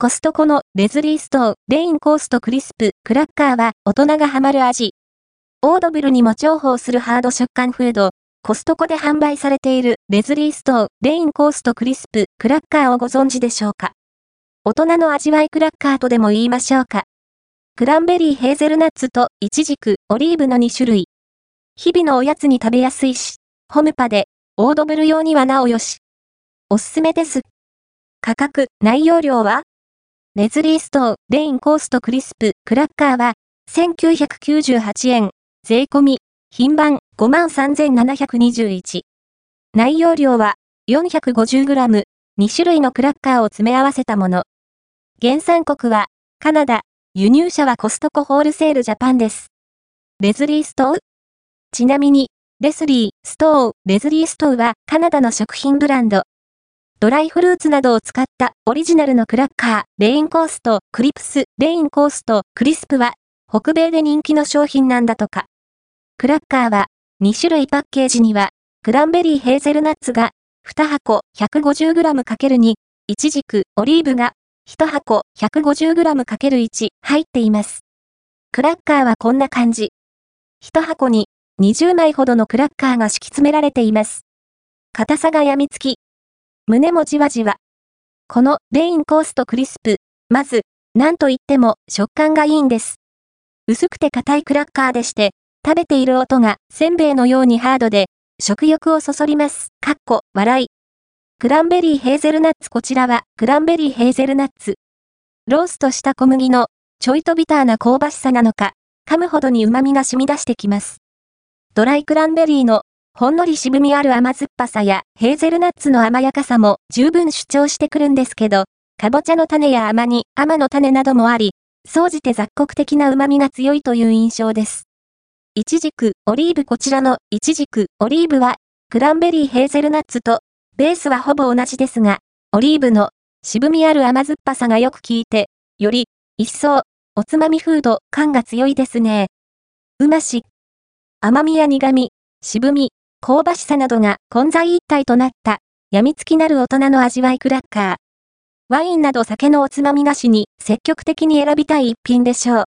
コストコのレズリーストーレインコーストクリスプクラッカーは大人がハマる味。オードブルにも重宝するハード食感フード。コストコで販売されているレズリーストーレインコーストクリスプクラッカーをご存知でしょうか？大人の味わいクラッカーとでも言いましょうか。クランベリーヘーゼルナッツとイチジク、オリーブの2種類。日々のおやつに食べやすいし、ホムパで、オードブル用にはなおよし。おすすめです。価格、内容量はレズリーストー、レインコーストクリスプ、クラッカーは、1998円、税込み、品番53,721。内容量は、450g、2種類のクラッカーを詰め合わせたもの。原産国は、カナダ、輸入者はコストコホールセールジャパンです。レズリーストーちなみに、レスリー、ストー、レズリーストーはカナダの食品ブランド。ドライフルーツなどを使ったオリジナルのクラッカー、レインコースト、クリプス、レインコースト、クリスプは、北米で人気の商品なんだとか。クラッカーは、2種類パッケージには、クランベリーヘーゼルナッツが、2箱 150g×2、イチジク、オリーブが、1箱 150g×1 入っています。クラッカーはこんな感じ。1箱に20枚ほどのクラッカーが敷き詰められています。硬さが病みつき、胸もじわじわ。このレインコーストクリスプ、まず、なんといっても食感がいいんです。薄くて硬いクラッカーでして、食べている音がせんべいのようにハードで、食欲をそそります。かっこ、笑い。クランベリーヘーゼルナッツこちらは、クランベリーヘーゼルナッツ。ローストした小麦の、ちょいとビターな香ばしさなのか、噛むほどに旨味が染み出してきます。ドライクランベリーのほんのり渋みある甘酸っぱさやヘーゼルナッツの甘やかさも十分主張してくるんですけど、かぼちゃの種や甘煮、甘の種などもあり、総じて雑穀的な旨味が強いという印象です。イチジク、オリーブこちらのイチジク、オリーブは、クランベリーヘーゼルナッツと、ベースはほぼ同じですが、オリーブの渋みある甘酸っぱさがよく効いて、より、一層、おつまみフード感が強いですね。うまし。甘みや苦み、渋み、香ばしさなどが混在一体となった、病みつきなる大人の味わいクラッカー。ワインなど酒のおつまみなしに積極的に選びたい一品でしょう。